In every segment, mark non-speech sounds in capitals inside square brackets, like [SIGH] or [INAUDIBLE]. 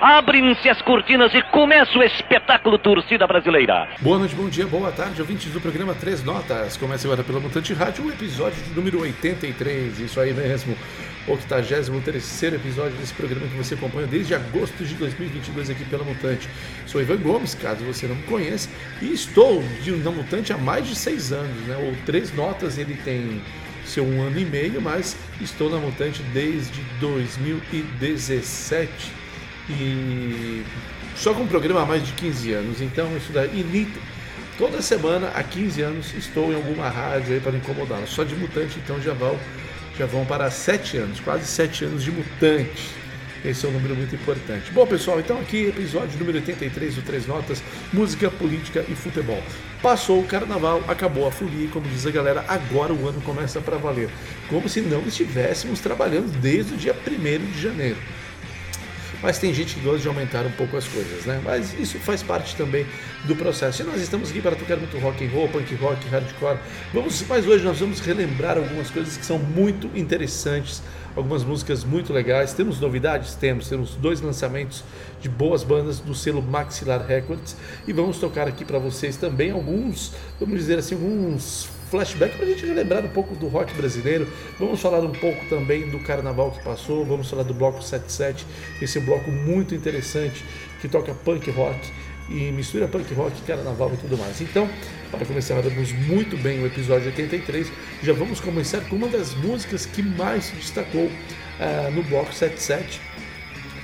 Abrem-se as cortinas e começa o espetáculo Torcida Brasileira. Boa noite, bom dia, boa tarde, ouvintes do programa Três Notas. Começa agora pela Mutante Rádio, o episódio de número 83. Isso aí mesmo, 83 episódio desse programa que você acompanha desde agosto de 2022 aqui pela Mutante. Sou Ivan Gomes, caso você não me conheça, e estou na Mutante há mais de seis anos, né? O Três Notas ele tem seu um ano e meio, mas estou na Mutante desde 2017 e só com um programa há mais de 15 anos. Então isso daí imita. Toda semana há 15 anos estou em alguma rádio aí para incomodá-la. Só de mutante, então já vão, já vão para 7 anos, quase 7 anos de mutante. Esse é um número muito importante. Bom, pessoal, então aqui episódio número 83 do Três Notas, música, política e futebol. Passou o carnaval, acabou a folia, como diz a galera, agora o ano começa para valer. Como se não estivéssemos trabalhando desde o dia 1 de janeiro mas tem gente que gosta de aumentar um pouco as coisas, né? Mas isso faz parte também do processo. E nós estamos aqui para tocar muito rock and roll, punk rock, hardcore. Vamos, mas hoje nós vamos relembrar algumas coisas que são muito interessantes, algumas músicas muito legais. Temos novidades? Temos. Temos dois lançamentos de boas bandas do selo Maxilar Records e vamos tocar aqui para vocês também alguns, vamos dizer assim, alguns flashback para a gente relembrar um pouco do rock brasileiro. Vamos falar um pouco também do carnaval que passou, vamos falar do bloco 77, esse bloco muito interessante que toca punk rock e mistura punk rock, carnaval e tudo mais. Então, para começarmos muito bem o episódio 83, já vamos começar com uma das músicas que mais se destacou uh, no bloco 77,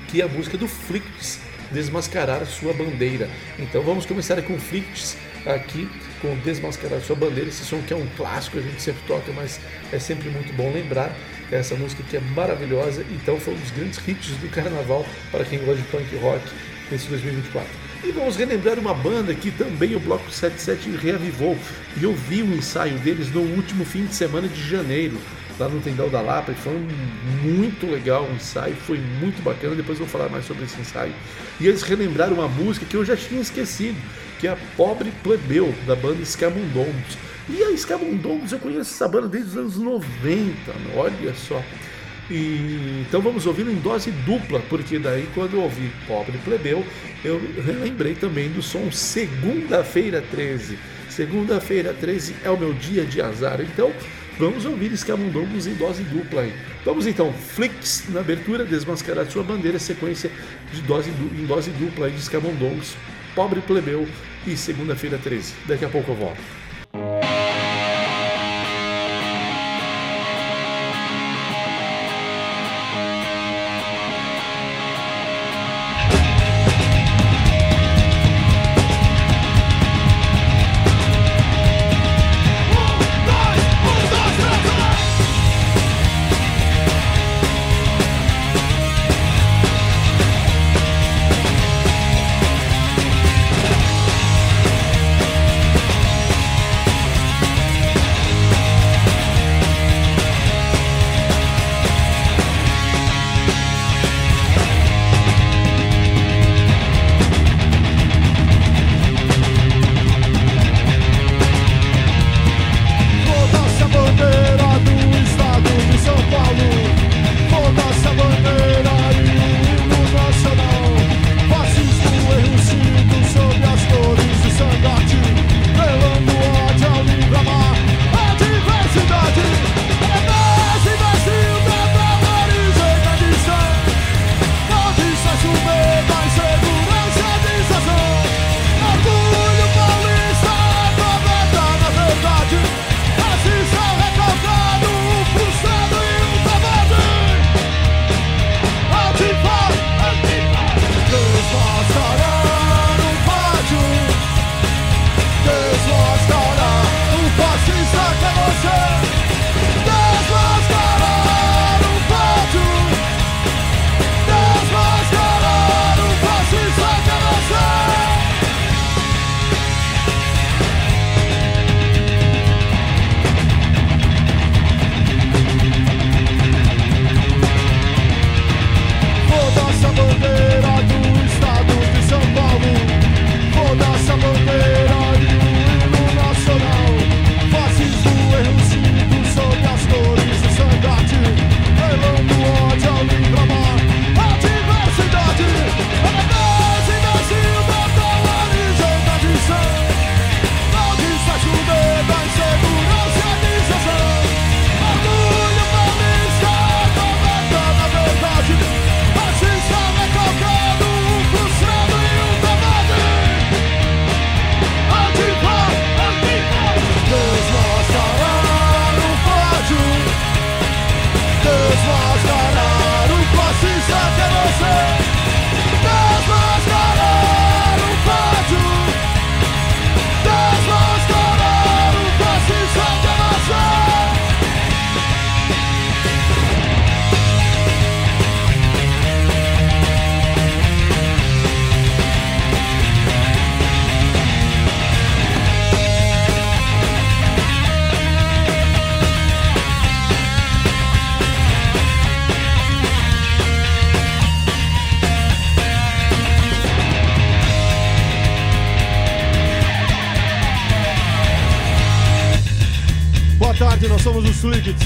que é a música do Flicts, Desmascarar Sua Bandeira. Então vamos começar com Flicts aqui com Desmascarar Sua Bandeira. Esse som que é um clássico, a gente sempre toca, mas é sempre muito bom lembrar essa música que é maravilhosa. Então foi um dos grandes hits do carnaval para quem gosta de punk rock nesse 2024. E vamos relembrar uma banda que também o Bloco 77 reavivou. E eu vi um ensaio deles no último fim de semana de janeiro, lá no Tendal da Lapa, e foi muito legal o ensaio, foi muito bacana. Depois vou falar mais sobre esse ensaio. E eles relembraram uma música que eu já tinha esquecido, que é a Pobre Plebeu, da banda Scamundongos. E a Scamundongos eu conheço essa banda desde os anos 90, olha só. E, então vamos ouvir em dose dupla, porque daí quando eu ouvi Pobre Plebeu, eu lembrei também do som Segunda-feira 13. Segunda-feira 13 é o meu dia de azar. Então vamos ouvir Escamundongos em dose dupla aí. Vamos então, Flix na abertura, desmascarar sua bandeira, sequência de dose, em dose dupla aí de Escamundongos Pobre Plebeu e Segunda-feira 13. Daqui a pouco eu volto. nós somos os Slickets.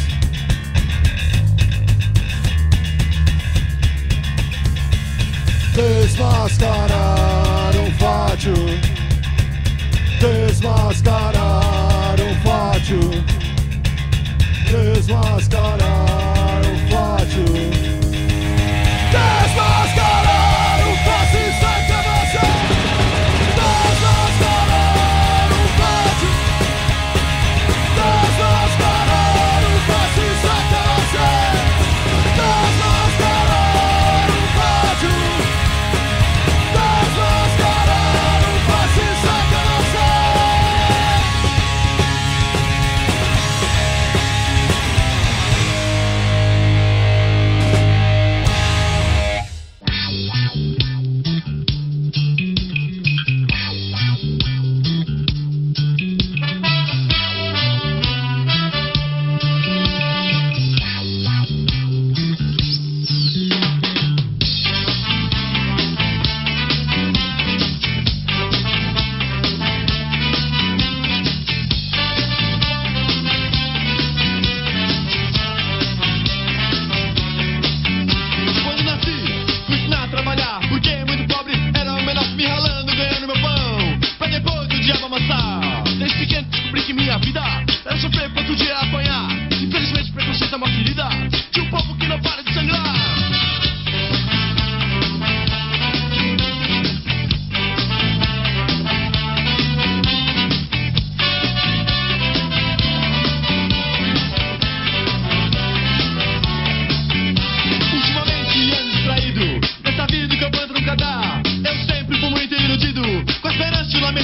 Desmascararam Fátio Desmascararam Fátio o Fátio Desmascararam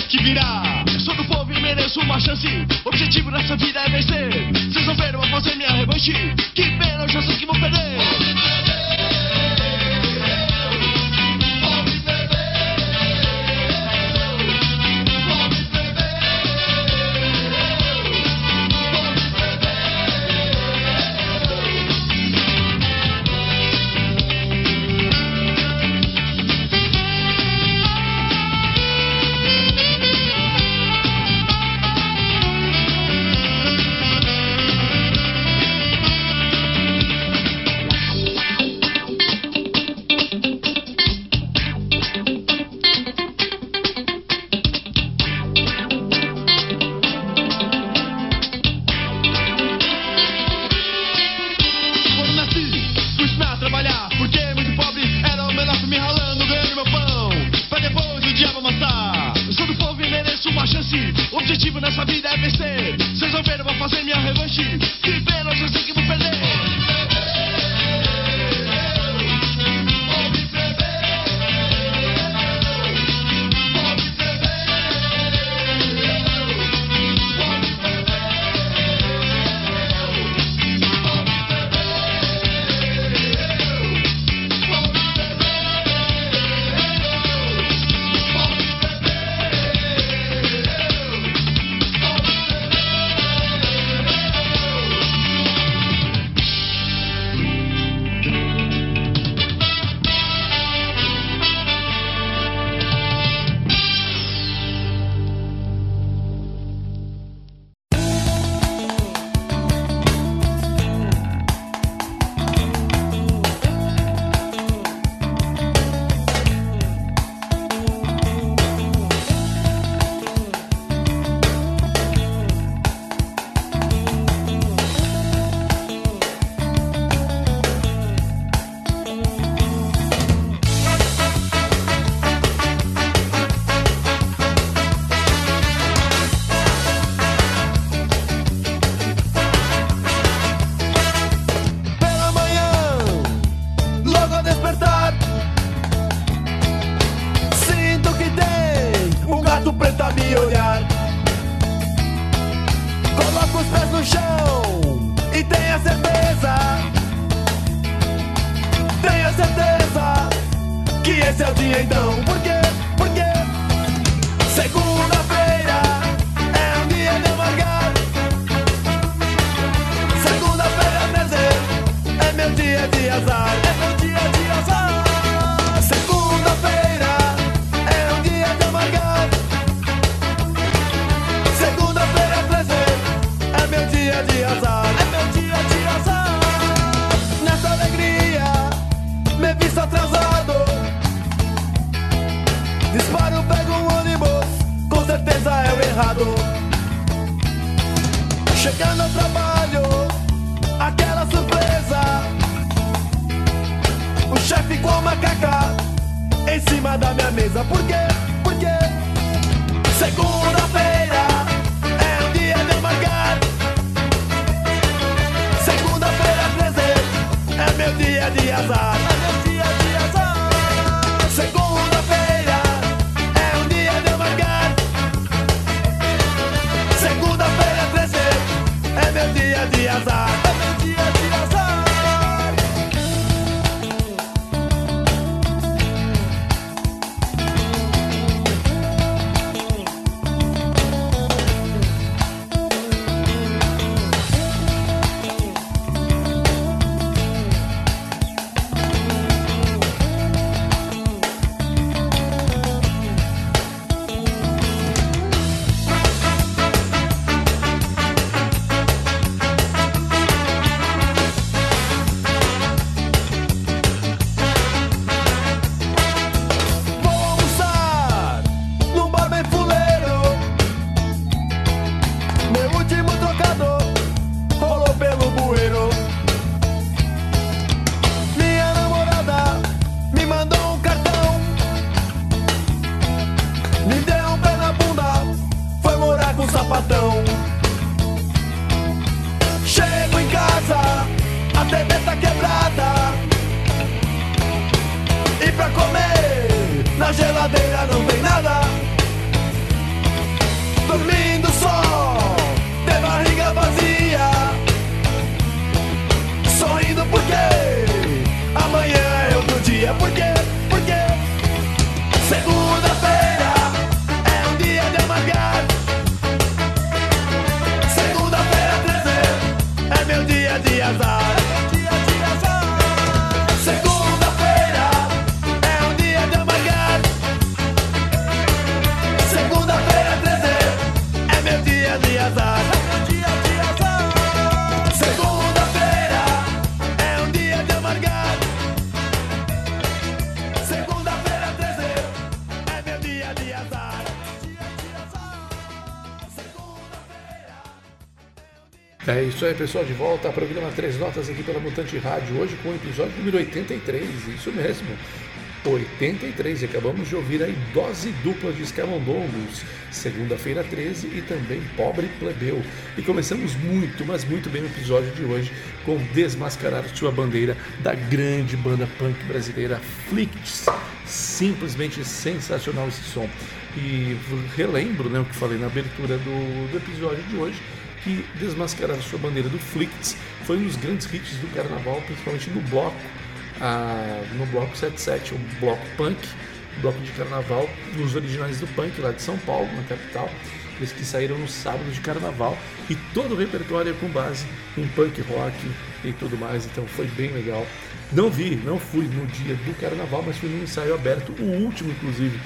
que virá. Sou do povo e mereço uma chance. Objetivo nessa vida é vencer. Vocês não verão a fazer minha revanche. Que pena, eu já sei que vou perder. Isso aí, pessoal, de volta ao programa Três Notas aqui pela Mutante Rádio, hoje com o episódio número 83, isso mesmo, 83, e acabamos de ouvir aí Dose Dupla de Escamondongos, segunda-feira 13 e também Pobre Plebeu. E começamos muito, mas muito bem o episódio de hoje com Desmascarar Sua Bandeira da grande banda punk brasileira Flicts. Simplesmente sensacional esse som. E relembro né, o que falei na abertura do, do episódio de hoje, que Desmascarar Sua Bandeira do Flicts foi um dos grandes hits do carnaval, principalmente no bloco, ah, no bloco 77, o bloco punk, bloco de carnaval, dos originais do punk lá de São Paulo, na capital. Eles que saíram no sábado de carnaval e todo o repertório é com base em punk rock e tudo mais, então foi bem legal. Não vi, não fui no dia do carnaval, mas fui no ensaio aberto, o último inclusive,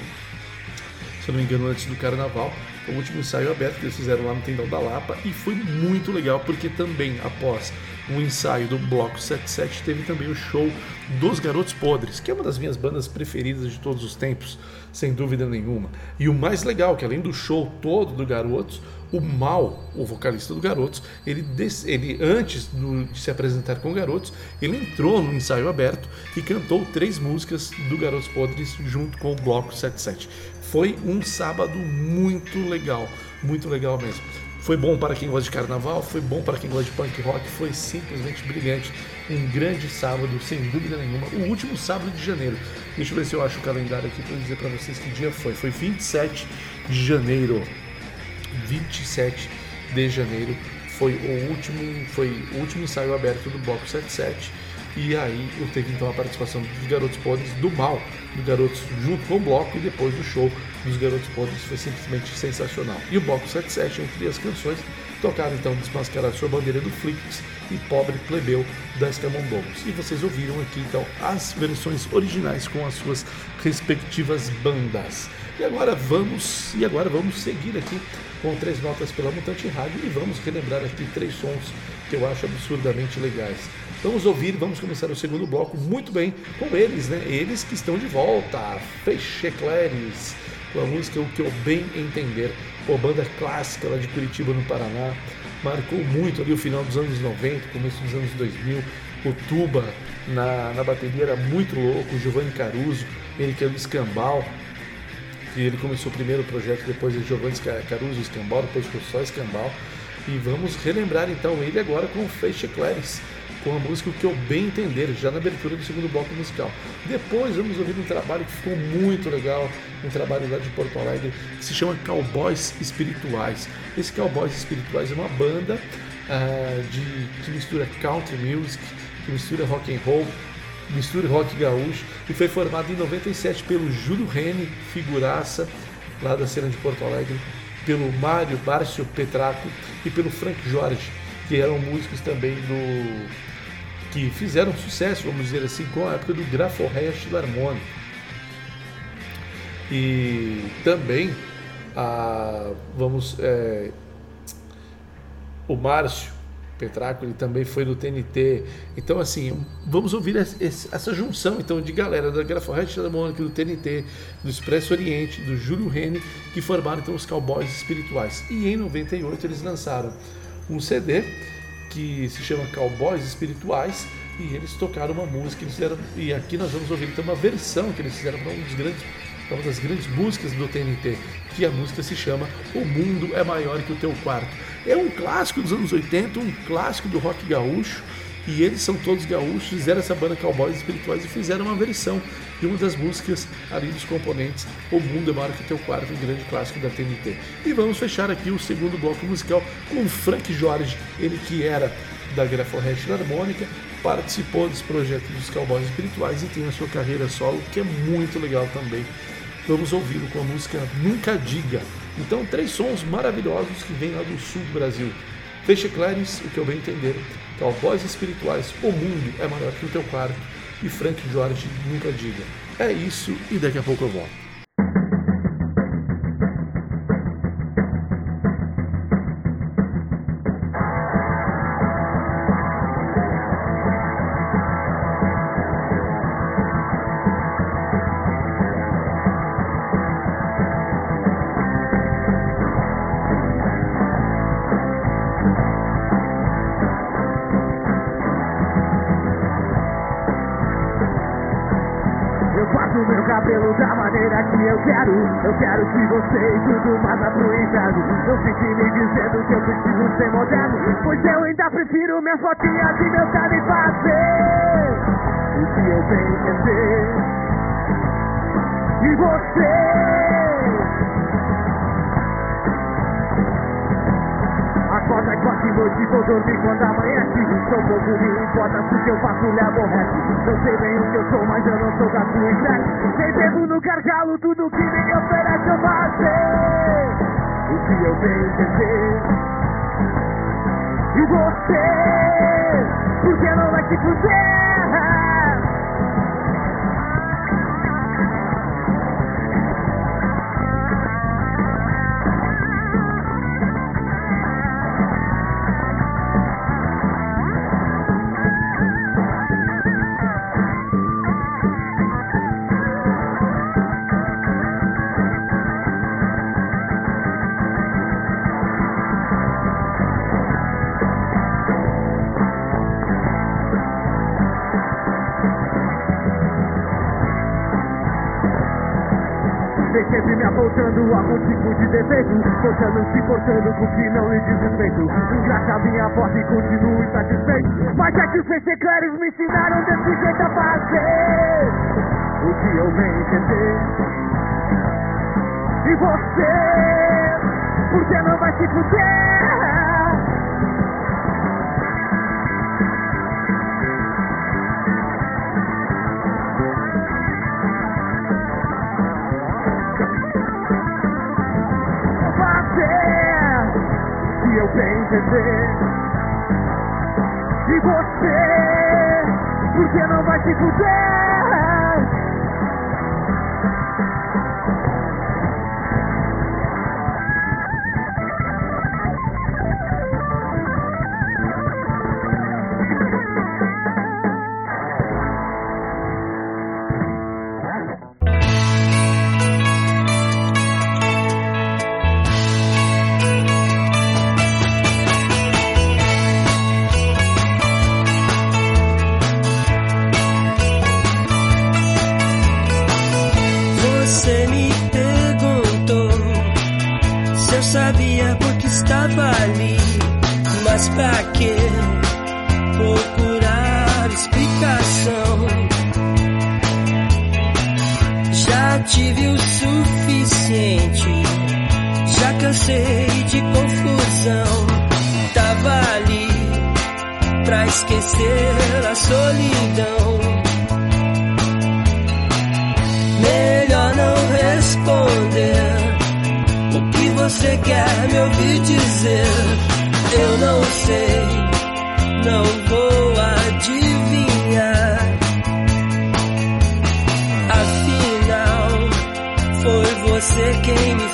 se eu não me engano, antes do carnaval. O último ensaio aberto que eles fizeram lá no Tendão da Lapa e foi muito legal porque também após o ensaio do Bloco 77 teve também o show dos Garotos Podres, que é uma das minhas bandas preferidas de todos os tempos, sem dúvida nenhuma. E o mais legal, que além do show todo do Garotos, o Mal, o vocalista do Garotos, ele, ele antes do- de se apresentar com Garotos, ele entrou no ensaio aberto e cantou três músicas do Garotos Podres junto com o Bloco 77. Foi um sábado muito legal, muito legal mesmo. Foi bom para quem gosta de carnaval, foi bom para quem gosta de punk rock, foi simplesmente brilhante. Um grande sábado, sem dúvida nenhuma. O último sábado de janeiro. Deixa eu ver se eu acho o calendário aqui para dizer para vocês que dia foi. Foi 27 de janeiro. 27 de janeiro foi o último, foi o último ensaio aberto do Bloco 77. E aí eu teve então a participação dos Garotos Podres do Mal, do Garotos junto com o Bloco, e depois do show dos Garotos Podres foi simplesmente sensacional. E o Bloco 77, entre as canções, tocaram então Desmascarar Sua Bandeira do Flix e Pobre Plebeu das Camundongos. E vocês ouviram aqui então as versões originais com as suas respectivas bandas. E agora vamos, e agora vamos seguir aqui com três notas pela Mutante Rádio e vamos relembrar aqui três sons que eu acho absurdamente legais. Vamos ouvir, vamos começar o segundo bloco muito bem com eles, né? Eles que estão de volta, Fechecleres, com a música O Que Eu Bem Entender, pô, banda clássica lá de Curitiba, no Paraná, marcou muito ali o final dos anos 90, começo dos anos 2000, o Tuba na, na bateria era muito louco, o Giovanni Caruso, ele que é o Escambau, que ele começou primeiro o projeto, depois o Giovanni Caruso Escambau, depois ficou só Escambau, e vamos relembrar então ele agora com Feixe Clares, com a música O Que Eu Bem Entender, já na abertura do segundo bloco musical. Depois vamos ouvir um trabalho que ficou muito legal, um trabalho lá de Porto Alegre, que se chama Cowboys Espirituais. Esse Cowboys Espirituais é uma banda uh, de, que mistura country music, que mistura rock and roll, mistura rock gaúcho, e foi formado em 97 pelo Júlio Rene, figuraça, lá da cena de Porto Alegre, pelo Mário Bárcio Petraco e pelo Frank Jorge, que eram músicos também do que fizeram sucesso, vamos dizer assim, com a época do Graforreia Filarmônica. E também a, vamos é, o Márcio Petraco, ele também foi no TNT. Então, assim, vamos ouvir essa junção então de galera da Graforrete Filarmônica, do TNT, do Expresso Oriente, do Júlio Rene, que formaram então os Cowboys Espirituais. E em 98 eles lançaram um CD que se chama Cowboys Espirituais e eles tocaram uma música eles fizeram, e aqui nós vamos ouvir então uma versão que eles fizeram para um dos grandes uma das grandes músicas do TNT, que a música se chama O Mundo é Maior que o Teu Quarto. É um clássico dos anos 80, um clássico do rock gaúcho, e eles são todos gaúchos, fizeram essa banda Cowboys Espirituais e fizeram uma versão de uma das músicas ali dos componentes O Mundo é Maior que o Teu Quarto, um grande clássico da TNT. E vamos fechar aqui o segundo bloco musical com Frank Jorge, ele que era da Graforrest Harmônica, participou desse projeto dos Cowboys Espirituais e tem a sua carreira solo, que é muito legal também. Vamos ouvi-lo com a música Nunca Diga. Então, três sons maravilhosos que vêm lá do sul do Brasil. Feche Clares, o que eu bem entender. Cowboys Espirituais, O Mundo é Maior que o Teu Quarto. E Frank Jorge, Nunca Diga. É isso e daqui a pouco eu volto. Não fique me dizendo que eu preciso ser moderno Pois eu ainda prefiro minhas fotinhas e meu e fazer O que eu tenho que ser. E você? Acorda quatro e noite, vou dormir quando amanhece. Sou pouco, me importa se o que eu faço lhe aborrece Eu sei bem o que eu sou, mas eu não sou e estresse Nem bebo no gargalo, tudo que me Ser E você, por que não vai se fuder? Sempre me apontando algum tipo de defeito. Cortando, se cortando com que não lhe diz respeito Engraxa minha voz e continuo insatisfeito Mas é que os secretários me ensinaram desse jeito a fazer. O que eu venho entender? E você, por que não vai se fuder? Entender. E você, por que não vai se fuder?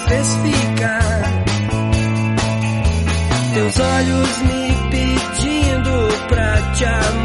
fez ficar. Teus olhos me pedindo pra te amar.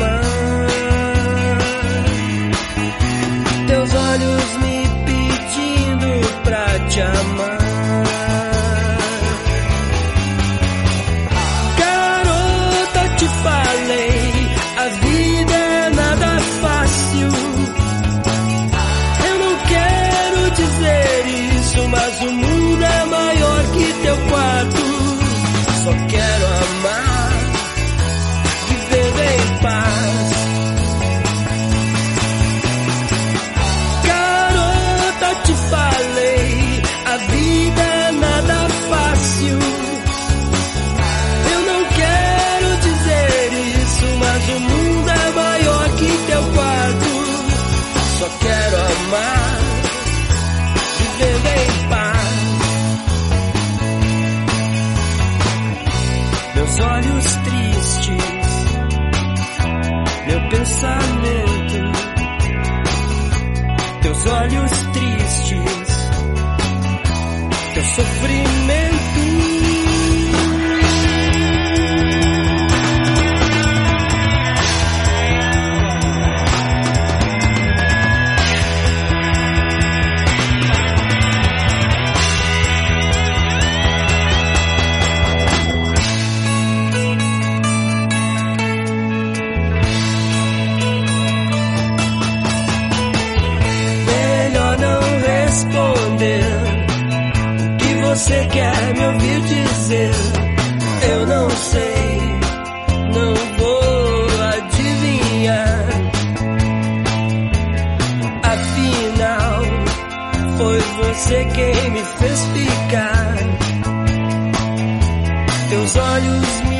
olhos tristes, teu sofrimento. sei, não vou adivinhar. Afinal, foi você quem me fez ficar. Teus olhos me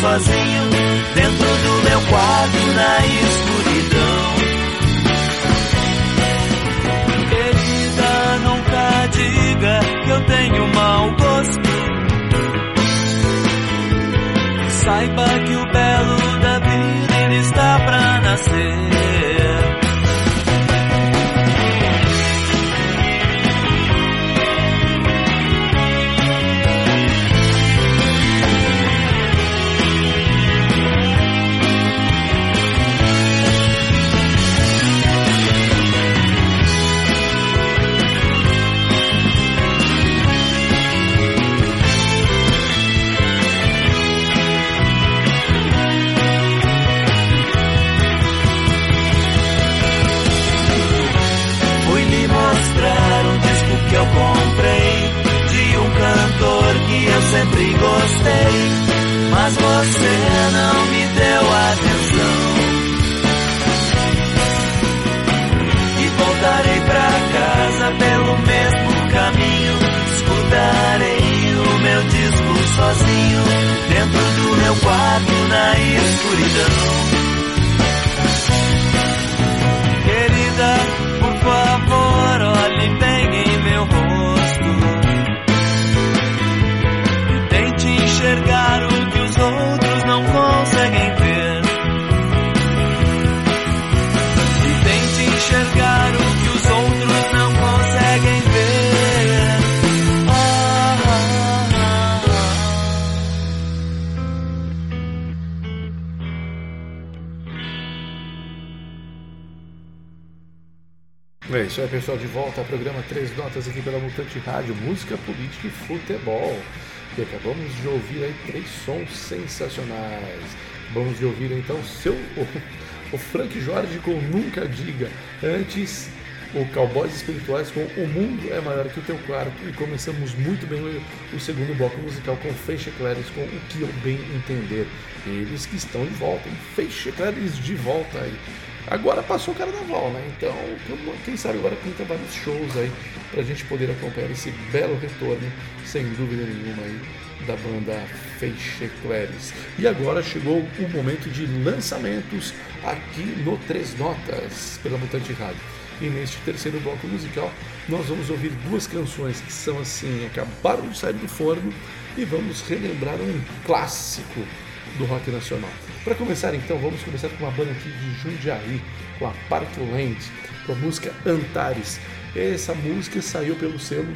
sozinho dentro do meu quarto na escuridão. Querida, nunca diga que eu tenho mau gosto. Saiba que o belo da vida está pra nascer. sempre gostei, mas você não me deu atenção. E voltarei pra casa pelo mesmo caminho, escutarei o meu disco sozinho, dentro do meu quarto na escuridão. Isso aí, pessoal, de volta ao programa Três Notas aqui pela Mutante Rádio, música, política e futebol. E acabamos de ouvir aí três sons sensacionais. Vamos de ouvir então seu o, o Frank Jorge com Nunca Diga. Antes, o Cowboys Espirituais com O Mundo é Maior que o Teu Quarto. E começamos muito bem o, segundo bloco musical com Feixe Clares com O Que Eu Bem Entender. Eles que estão de volta? Feixe Clares de volta aí. Agora passou o carnaval, né? Então, quem sabe agora pinta vários shows aí pra gente poder acompanhar esse belo retorno, sem dúvida nenhuma aí, da banda Feixe Clares. E agora chegou o momento de lançamentos aqui no Três Notas, pela Mutante Rádio. E neste terceiro bloco musical, nós vamos ouvir duas canções que são assim, acabaram de sair do forno e vamos relembrar um clássico do rock nacional. Para começar então, vamos começar com uma banda aqui de Jundiaí, com a Parkland, com a música Antares. Essa música saiu pelo selo,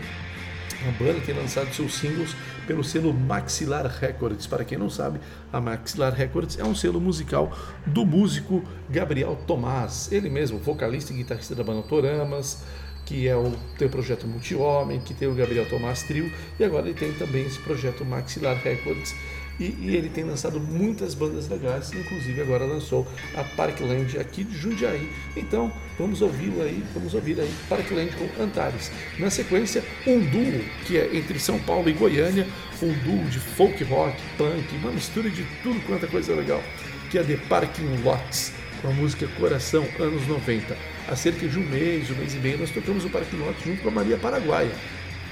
a banda tem lançado seus singles pelo selo Maxilar Records. Para quem não sabe, a Maxilar Records é um selo musical do músico Gabriel Tomás, ele mesmo, vocalista e guitarrista da banda Toramas, que é o tem o projeto Multi-Homem, que tem o Gabriel Tomás Trio, e agora ele tem também esse projeto Maxilar Records, e, e, ele tem lançado muitas bandas legais, inclusive agora lançou a Parkland aqui de Jundiaí. Então vamos ouvi-lo aí, vamos ouvir aí Parkland com Antares. Na sequência, um duo que é entre São Paulo e Goiânia, um duo de folk rock, punk, uma mistura de tudo quanto é coisa legal, que é The Parking Lots, com a música Coração, anos 90. Há cerca de um mês, um mês e meio, nós tocamos o Parking Lots junto com a Maria Paraguaia,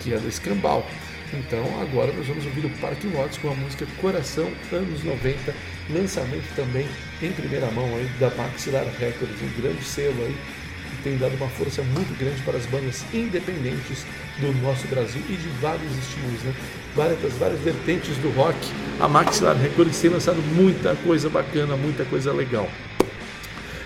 que é da Escambau. Então agora nós vamos ouvir o Parking Lots com a música Coração anos 90, lançamento também em primeira mão aí da Maxilar Records, um grande selo aí que tem dado uma força muito grande para as bandas independentes do nosso Brasil e de vários estilos, né? Várias, várias vertentes do rock. A Maxilar Records tem lançado muita coisa bacana, muita coisa legal.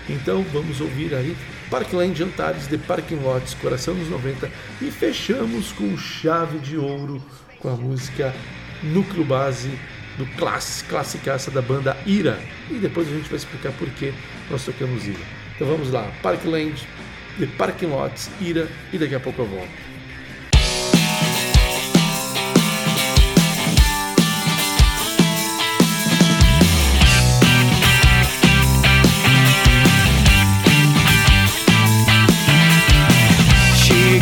Então vamos ouvir aí Parkland Antares de Parking Lots, Coração dos 90 e fechamos com chave de ouro com a música Núcleo Base do class, classicaça da banda Ira. E depois a gente vai explicar por que nós tocamos Ira. Então vamos lá, Parkland de Parking Lots, Ira e daqui a pouco eu volto.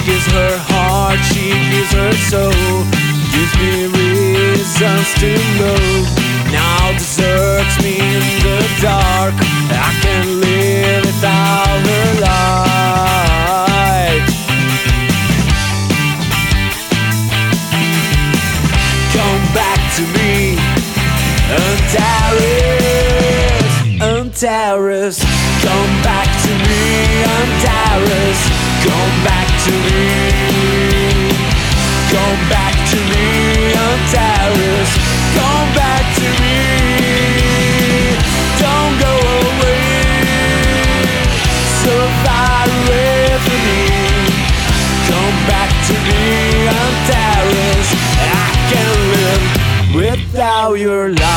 Gives her heart, she gives her soul. Gives me reasons to know. Now deserts me in the dark. I can't live without her light. Come back to me, Antares, Antares. Come back to me, Antares. Come back to me. Come back to me, oh, Antares. Come back to me. Don't go away. So far away from me. Come back to me, oh, Antares. I can't live without your light.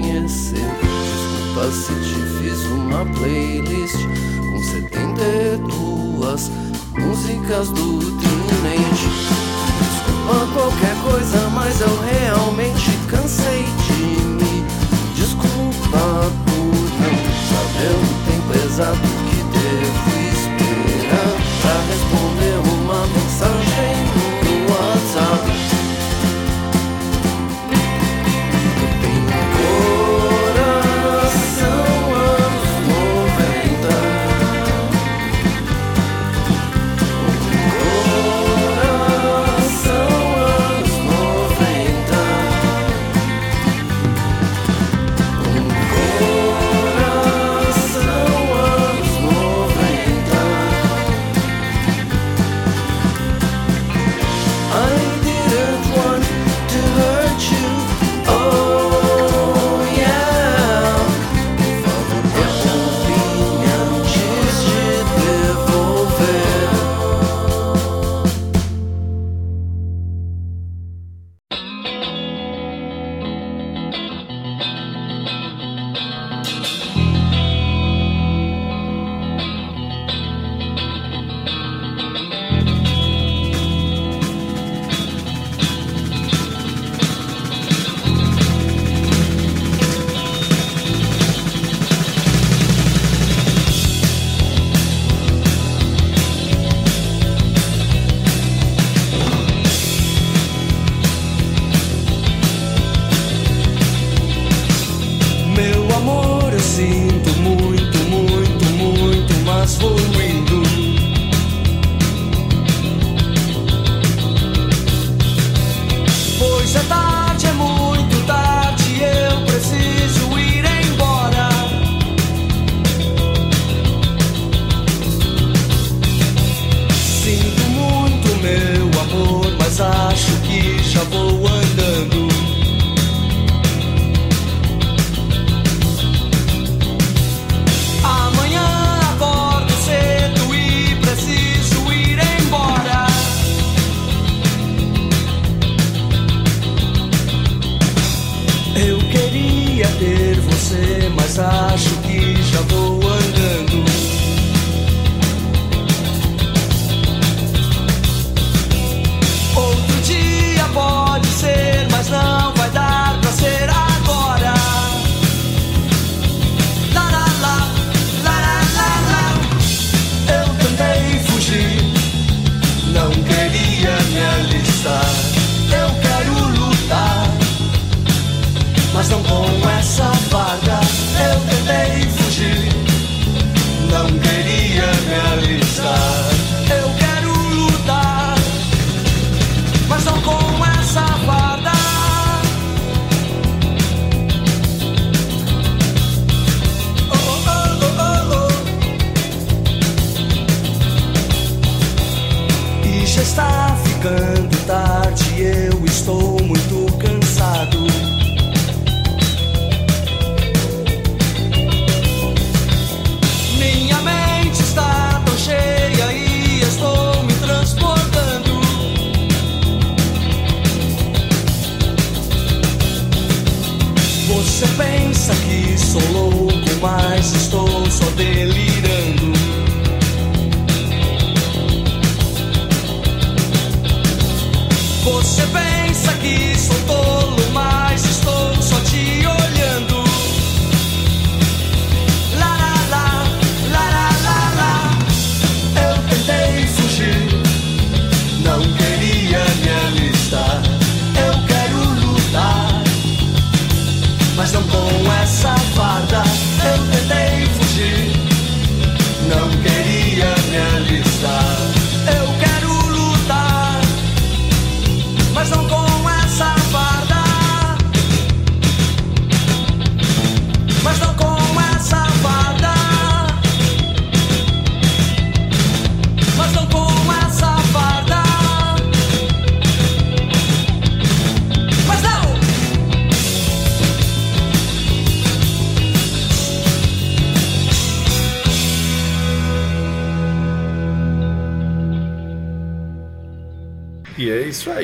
conheceu. Desculpa se te fiz uma playlist com 72 músicas do teu.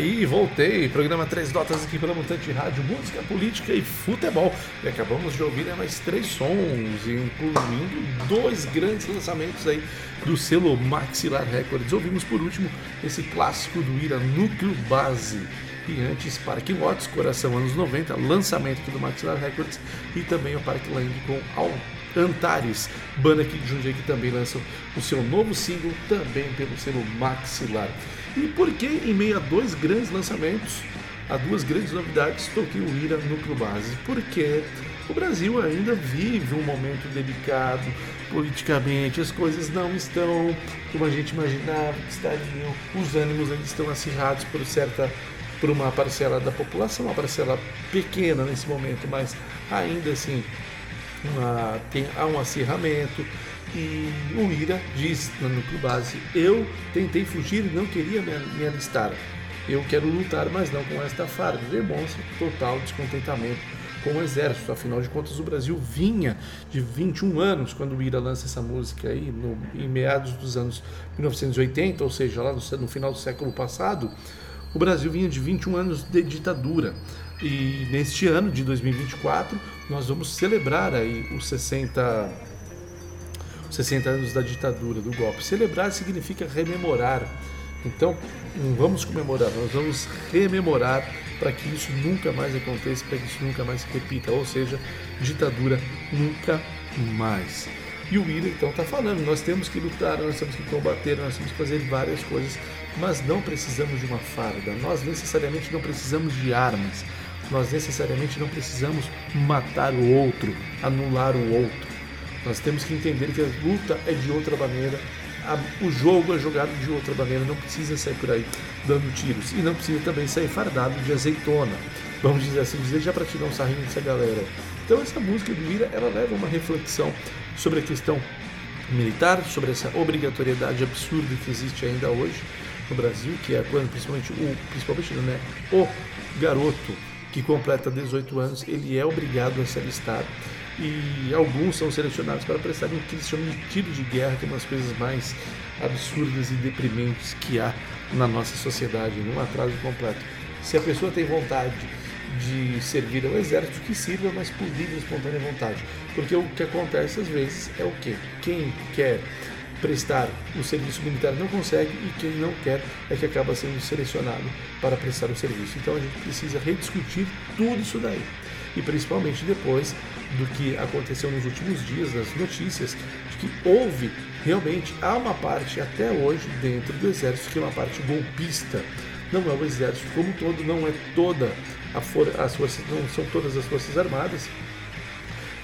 Aí, voltei. Programa Três Notas aqui pela Mutante Rádio, música, política e futebol. E acabamos de ouvir né, mais três sons, incluindo dois grandes lançamentos aí do selo Maxilar Records. Ouvimos por último esse clássico do Ira Núcleo Base. E antes, Parque Lotes, Coração Anos 90, lançamento aqui do Maxilar Records. E também o Parque Land com Antares, banda aqui de Jundiaí que também lançam o seu novo single, também pelo selo Maxilar. E por que, em meio a dois grandes lançamentos, a duas grandes novidades, toquei o Ira Núcleo Base? Porque o Brasil ainda vive um momento delicado politicamente, as coisas não estão como a gente imaginava que estariam, os ânimos ainda estão acirrados por certa por uma parcela da população, uma parcela pequena nesse momento, mas ainda assim uma- tem, há um acirramento. E o Ira diz no núcleo base: Eu tentei fugir e não queria me, alistar. Eu quero lutar, mas não com esta farda. Demonstra total descontentamento com o exército. Afinal de contas, o Brasil vinha de 21 anos quando o Ira lança essa música aí, no, em meados dos anos 1980, ou seja, lá no, no final do século passado. O Brasil vinha de 21 anos de ditadura. E neste ano de 2024, nós vamos celebrar aí os 60 os 60 anos da ditadura, do golpe. Celebrar significa rememorar. Então, não vamos comemorar, nós vamos rememorar para que isso nunca mais aconteça, para que isso nunca mais se repita. Ou seja, ditadura nunca mais. E o Ira então está falando: nós temos que lutar, nós temos que combater, nós temos que fazer várias coisas, mas não precisamos de uma farda, nós necessariamente não precisamos de armas, nós necessariamente não precisamos matar o outro, anular o outro. Nós temos que entender que a luta é de outra maneira, a- o jogo é jogado de outra maneira, não precisa sair por aí dando tiros e não precisa também sair fardado de azeitona. Vamos dizer assim, dizer já para tirar um sarrinho dessa galera. Então essa música do Ira, ela leva uma reflexão sobre a questão militar, sobre essa obrigatoriedade absurda que existe ainda hoje no Brasil, que é quando principalmente o principalmente né, o garoto que completa 18 anos, ele é obrigado a se alistar e alguns são selecionados para prestarem o que eles chamam de tiro de guerra, que é uma das coisas mais absurdas e deprimentes que há na nossa sociedade, num atraso completo. Se a pessoa tem vontade de servir ao exército, que sirva, mas por livre e espontânea vontade. Porque o que acontece às vezes é o quê? Quem quer prestar o serviço militar não consegue e quem não quer é que acaba sendo selecionado para prestar o serviço. Então a gente precisa rediscutir tudo isso daí. E principalmente depois do que aconteceu nos últimos dias, nas notícias, de que houve realmente, há uma parte até hoje dentro do exército que é uma parte golpista. Não é o exército como um todo, não é toda a for as forças, não são todas as forças armadas,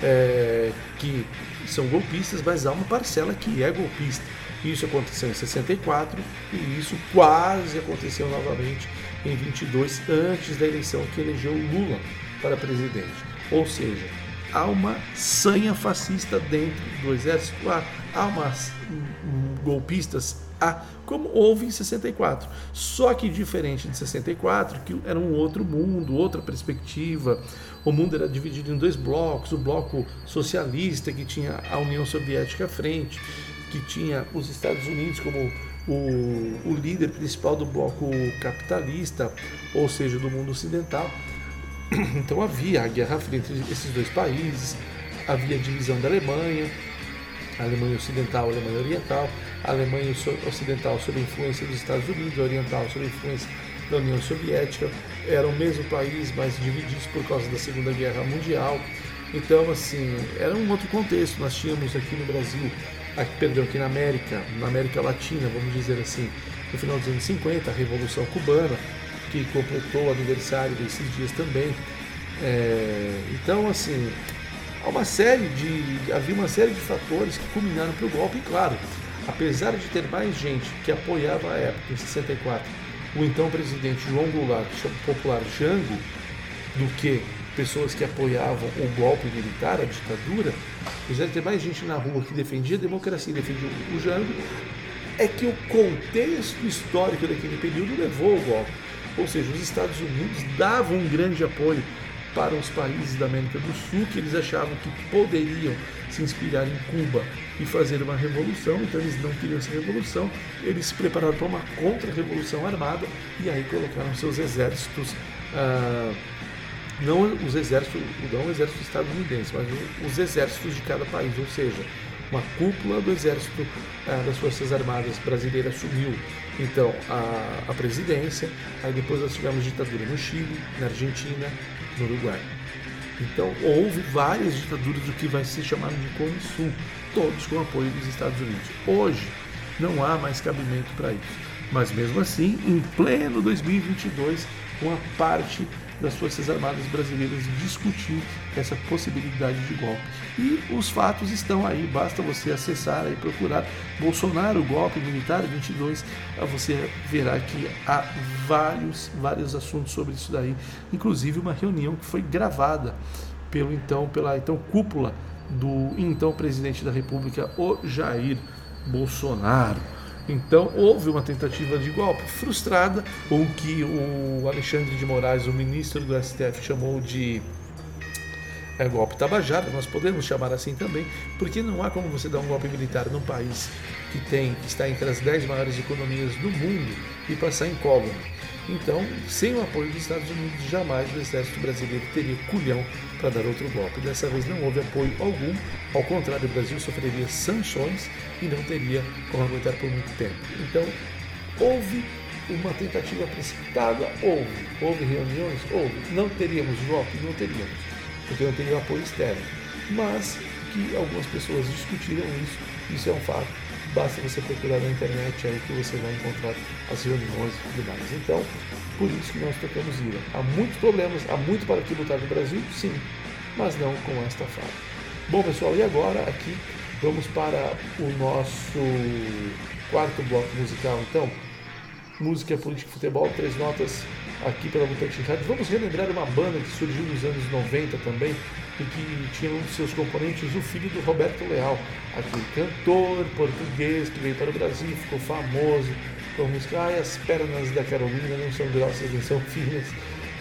é, que são golpistas, mas há uma parcela que é golpista. Isso aconteceu em 64 e isso quase aconteceu novamente em 22, antes da eleição que elegeu Lula para presidente. Ou seja, há uma sanha fascista dentro do exército, há, há umas hum, golpistas, há, como houve em 64. Só que diferente de 64, que era um outro mundo, outra perspectiva. O mundo era dividido em dois blocos: o bloco socialista, que tinha a União Soviética à frente, que tinha os Estados Unidos como o, o líder principal do bloco capitalista, ou seja, do mundo ocidental [CLEARS THROAT] Então havia a guerra fria entre esses dois países, havia a divisão da Alemanha, a Alemanha Ocidental, a Alemanha Oriental, a Alemanha Ocidental sob influência dos Estados Unidos, a Oriental sob influência da União Soviética, era o mesmo país, mas divididos por causa da Segunda Guerra Mundial. Então, assim, era um outro contexto. Nós tínhamos aqui no Brasil, aqui, perdão, aqui na América, na América Latina, vamos dizer assim, no final dos anos 50, a Revolução Cubana, que completou o aniversário desses dias também. É, então, assim, há uma série de, havia uma série de fatores que culminaram para o golpe, e claro, apesar de ter mais gente que apoiava a época, em 64, o então presidente João Goulart, popular Jango, do que pessoas que apoiavam o golpe militar, a ditadura, apesar de ter mais gente na rua que defendia a democracia e defendia o Jango, é que o contexto histórico daquele período levou ao golpe. Ou seja, os Estados Unidos davam um grande apoio para os países da América do Sul, que eles achavam que poderiam se inspirar em Cuba e fazer uma revolução, então eles não queriam essa revolução, eles se prepararam para uma contra-revolução armada e aí colocaram seus exércitos, ah, não os exércitos, não o exército estadunidense, mas os exércitos de cada país, ou seja, uma cúpula do exército ah, das Forças Armadas brasileiras assumiu então a, a presidência, aí depois nós tivemos ditadura no Chile, na Argentina, no Uruguai. Então houve várias ditaduras do que vai ser chamado de Cone Sul, todos com apoio dos Estados Unidos. Hoje não há mais cabimento para isso. Mas mesmo assim, em pleno 2022, uma parte das Forças Armadas Brasileiras discutir essa possibilidade de golpe. E os fatos estão aí, basta você acessar e procurar Bolsonaro, golpe militar 22, você verá que há vários, vários assuntos sobre isso daí, inclusive uma reunião que foi gravada pelo então, pela então cúpula do então presidente da República, o Jair Bolsonaro. Então houve uma tentativa de golpe frustrada, o que o Alexandre de Moraes, o ministro do STF, chamou de é, golpe tabajara, nós podemos chamar assim também, porque não há como você dar um golpe militar num país que tem que está entre as 10 maiores economias do mundo e passar incólume. Então, sem o apoio dos Estados Unidos, jamais o exército brasileiro teria culhão para dar outro golpe. Dessa vez não houve apoio algum, ao contrário, o Brasil sofreria sanções e não teria como aguentar por muito tempo. Então, houve uma tentativa precipitada? Houve. Houve reuniões? Houve. Não teríamos golpe? Não teríamos, porque não teria apoio externo. Mas que algumas pessoas discutiram isso, isso é um fato Basta você procurar na internet aí que você vai encontrar as reuniões e tudo mais. Então, por isso que nós tocamos IRA. Há muitos problemas, há muito para tributar no Brasil, sim, mas não com esta fala. Bom, pessoal, e agora aqui vamos para o nosso quarto bloco musical, então. Música, política e futebol, três notas aqui pela Mutante Rádio. Vamos relembrar uma banda que surgiu nos anos 90 também, e que tinha um de seus componentes o filho do Roberto Leal, aquele cantor português que veio para o Brasil, ficou famoso com a música Ai, as pernas da Carolina não são grossas, nem são finas.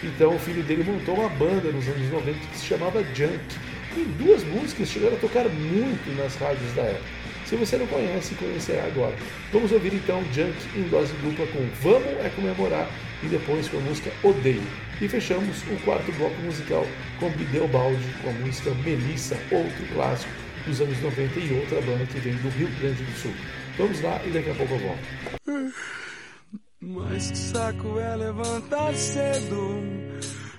Então o filho dele montou uma banda nos anos 90 que se chamava Junk. E duas músicas chegaram a tocar muito nas rádios da época. Se você não conhece, conhecerá agora. Vamos ouvir então Junk em dose dupla com Vamos é Comemorar e depois com a música Odeio. E fechamos o quarto bloco musical com Bideu Balde, com a música Melissa, outro clássico dos anos 90 e outra banda que vem do Rio Grande do Sul. Vamos lá e daqui a pouco eu volto. Mas que saco é levantar cedo,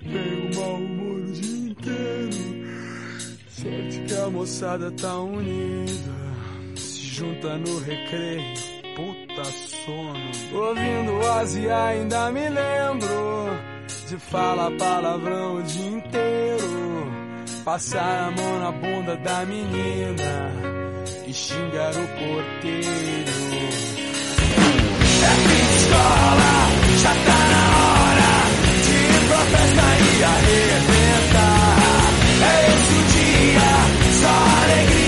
tenho mau humor o dia inteiro. Sorte que a moçada tá unida, junta no recreio, puta sono. Ouvindo Ozzy ainda me lembro de falar palavrão o dia inteiro. Passar a mão na bunda da menina e xingar o porteiro. É fim de escola, já tá na hora de ir pra festa e arrebentar. É esse o dia, só alegria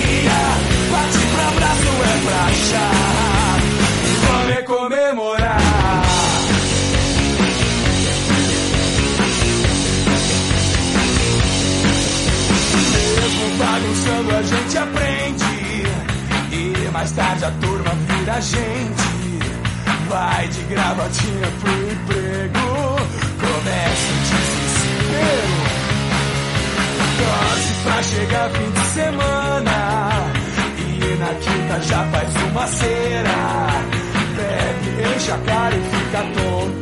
é pra achar. Vamos é comemorar. Mesmo bagunçando, a gente aprende. E mais tarde a turma vira gente. Vai de gravatinha pro emprego. Começa o desespero. Torce pra chegar fim de semana na tinta já faz uma cera. Bebe, enche a cara e fica tonto.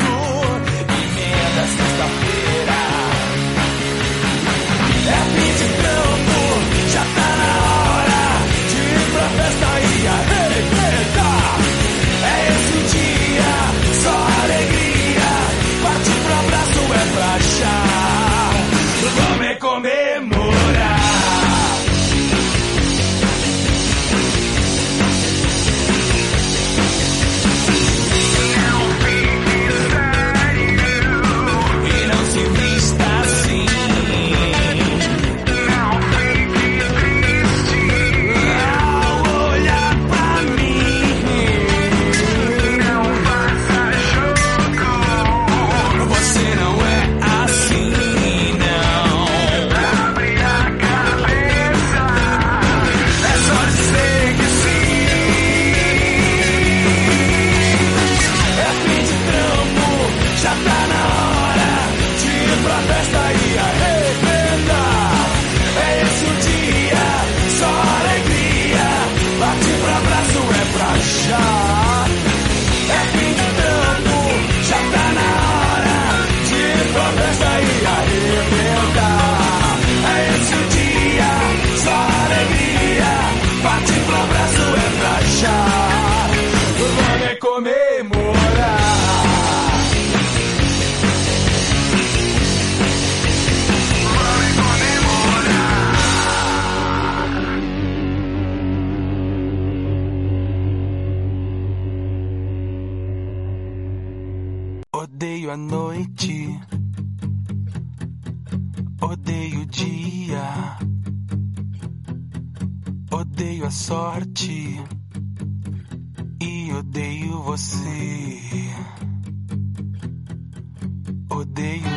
day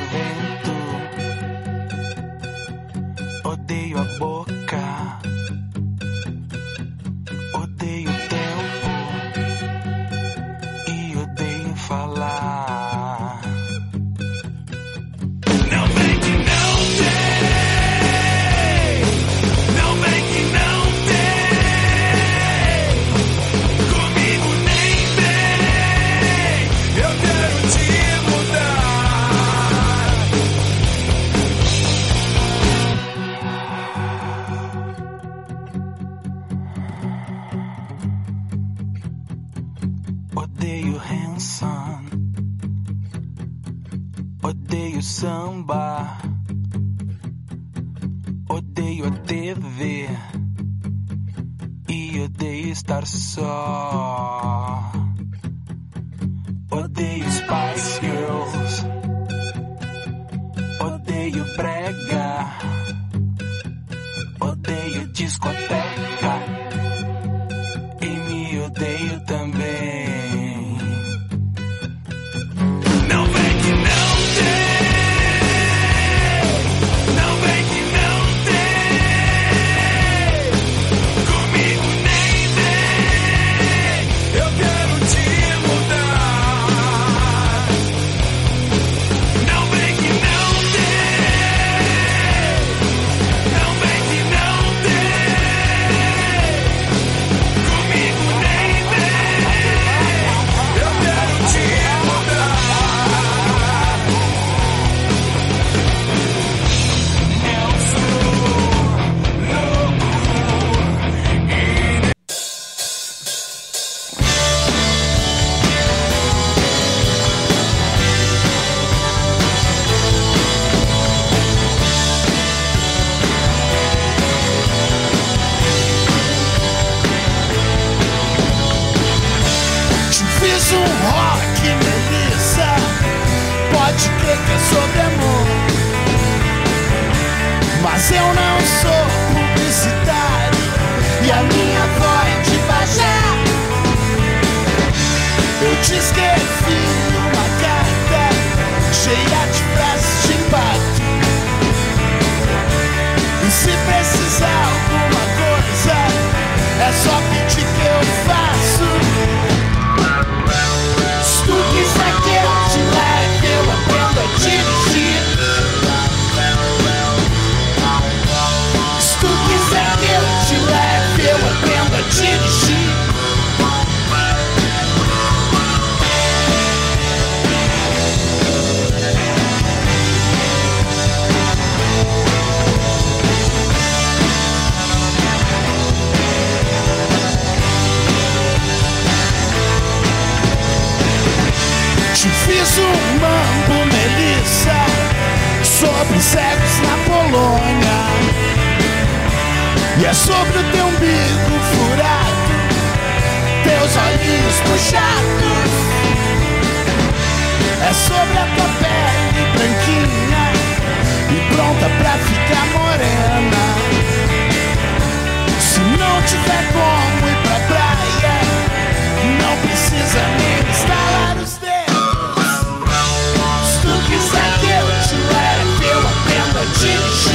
que eu sobre amor. Mas eu não sou publicitário e a minha voz de baixar. Eu te escrevi numa carta cheia de frases de impacto. E se precisar alguma coisa, é só pedir. Sumambo, Melissa, sobre cegos na Polônia. E é sobre o teu umbigo furado, teus olhinhos puxados. É sobre a tua pele branquinha e pronta pra ficar morena. Se não tiver como ir pra praia, não precisa nem estalar os aprendo a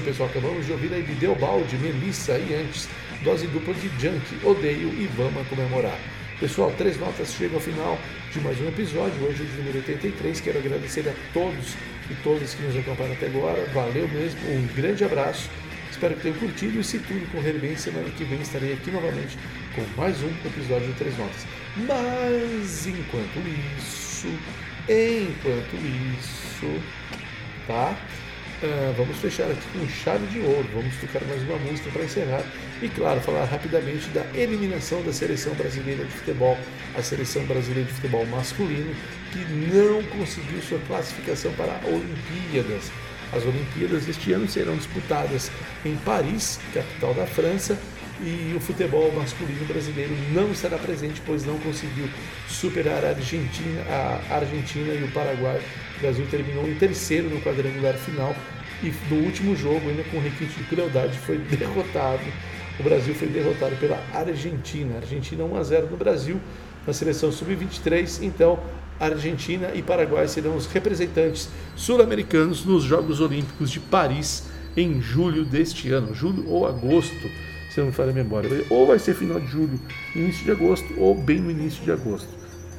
pessoal. Acabamos de ouvir aí de Deobaldi, Melissa e antes, dose dupla de Junk, Odeio e Vamos comemorar. Pessoal, três notas chegam ao final de mais um episódio, hoje de número 83. Quero agradecer a todos e todas que nos acompanham até agora. Valeu mesmo, um grande abraço. Espero que tenham curtido e se tudo correr bem, semana que vem estarei aqui novamente com mais um episódio de Três Notas. Mas enquanto isso, enquanto isso, tá? Ah, vamos fechar aqui com chave de ouro. Vamos tocar mais uma música para encerrar. E, claro, falar rapidamente da eliminação da seleção brasileira de futebol, a seleção brasileira de futebol masculino, que não conseguiu sua classificação para Olimpíadas. As Olimpíadas este ano serão disputadas em Paris, capital da França, e o futebol masculino brasileiro não estará presente, pois não conseguiu superar a Argentina, a Argentina e o Paraguai. O Brasil terminou em terceiro no quadrangular final e no último jogo, ainda com requinte de crueldade, foi [LAUGHS] derrotado. O Brasil foi derrotado pela Argentina. Argentina 1 a 0 no Brasil na seleção sub-23. Então, Argentina e Paraguai serão os representantes sul-americanos nos Jogos Olímpicos de Paris em julho deste ano, julho ou agosto se não me falha a memória. Ou vai ser final de julho, início de agosto, ou bem no início de agosto.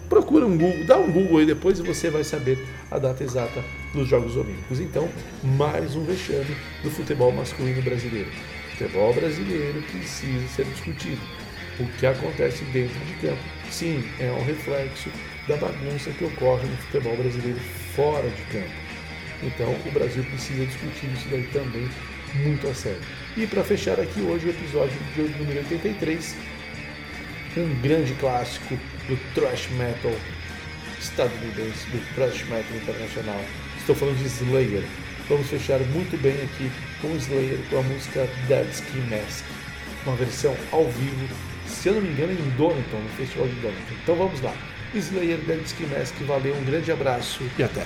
Procura um Google, dá um Google aí depois e você vai saber a data exata dos Jogos Olímpicos. Então, mais um vexame do futebol masculino brasileiro. Futebol brasileiro precisa ser discutido. O que acontece dentro de campo, sim, é um reflexo da bagunça que ocorre no futebol brasileiro fora de campo. Então, o Brasil precisa discutir isso daí também muito a sério. E para fechar aqui hoje o episódio de número 83, um grande clássico do thrash metal estadunidense, do thrash metal internacional. Estou falando de Slayer. Vamos fechar muito bem aqui com Slayer com a música Dead Skin Mask, uma versão ao vivo, se eu não me engano, em Donington, no Festival de Donington. Então vamos lá. Slayer Dead Skin Mask, valeu, um grande abraço e até.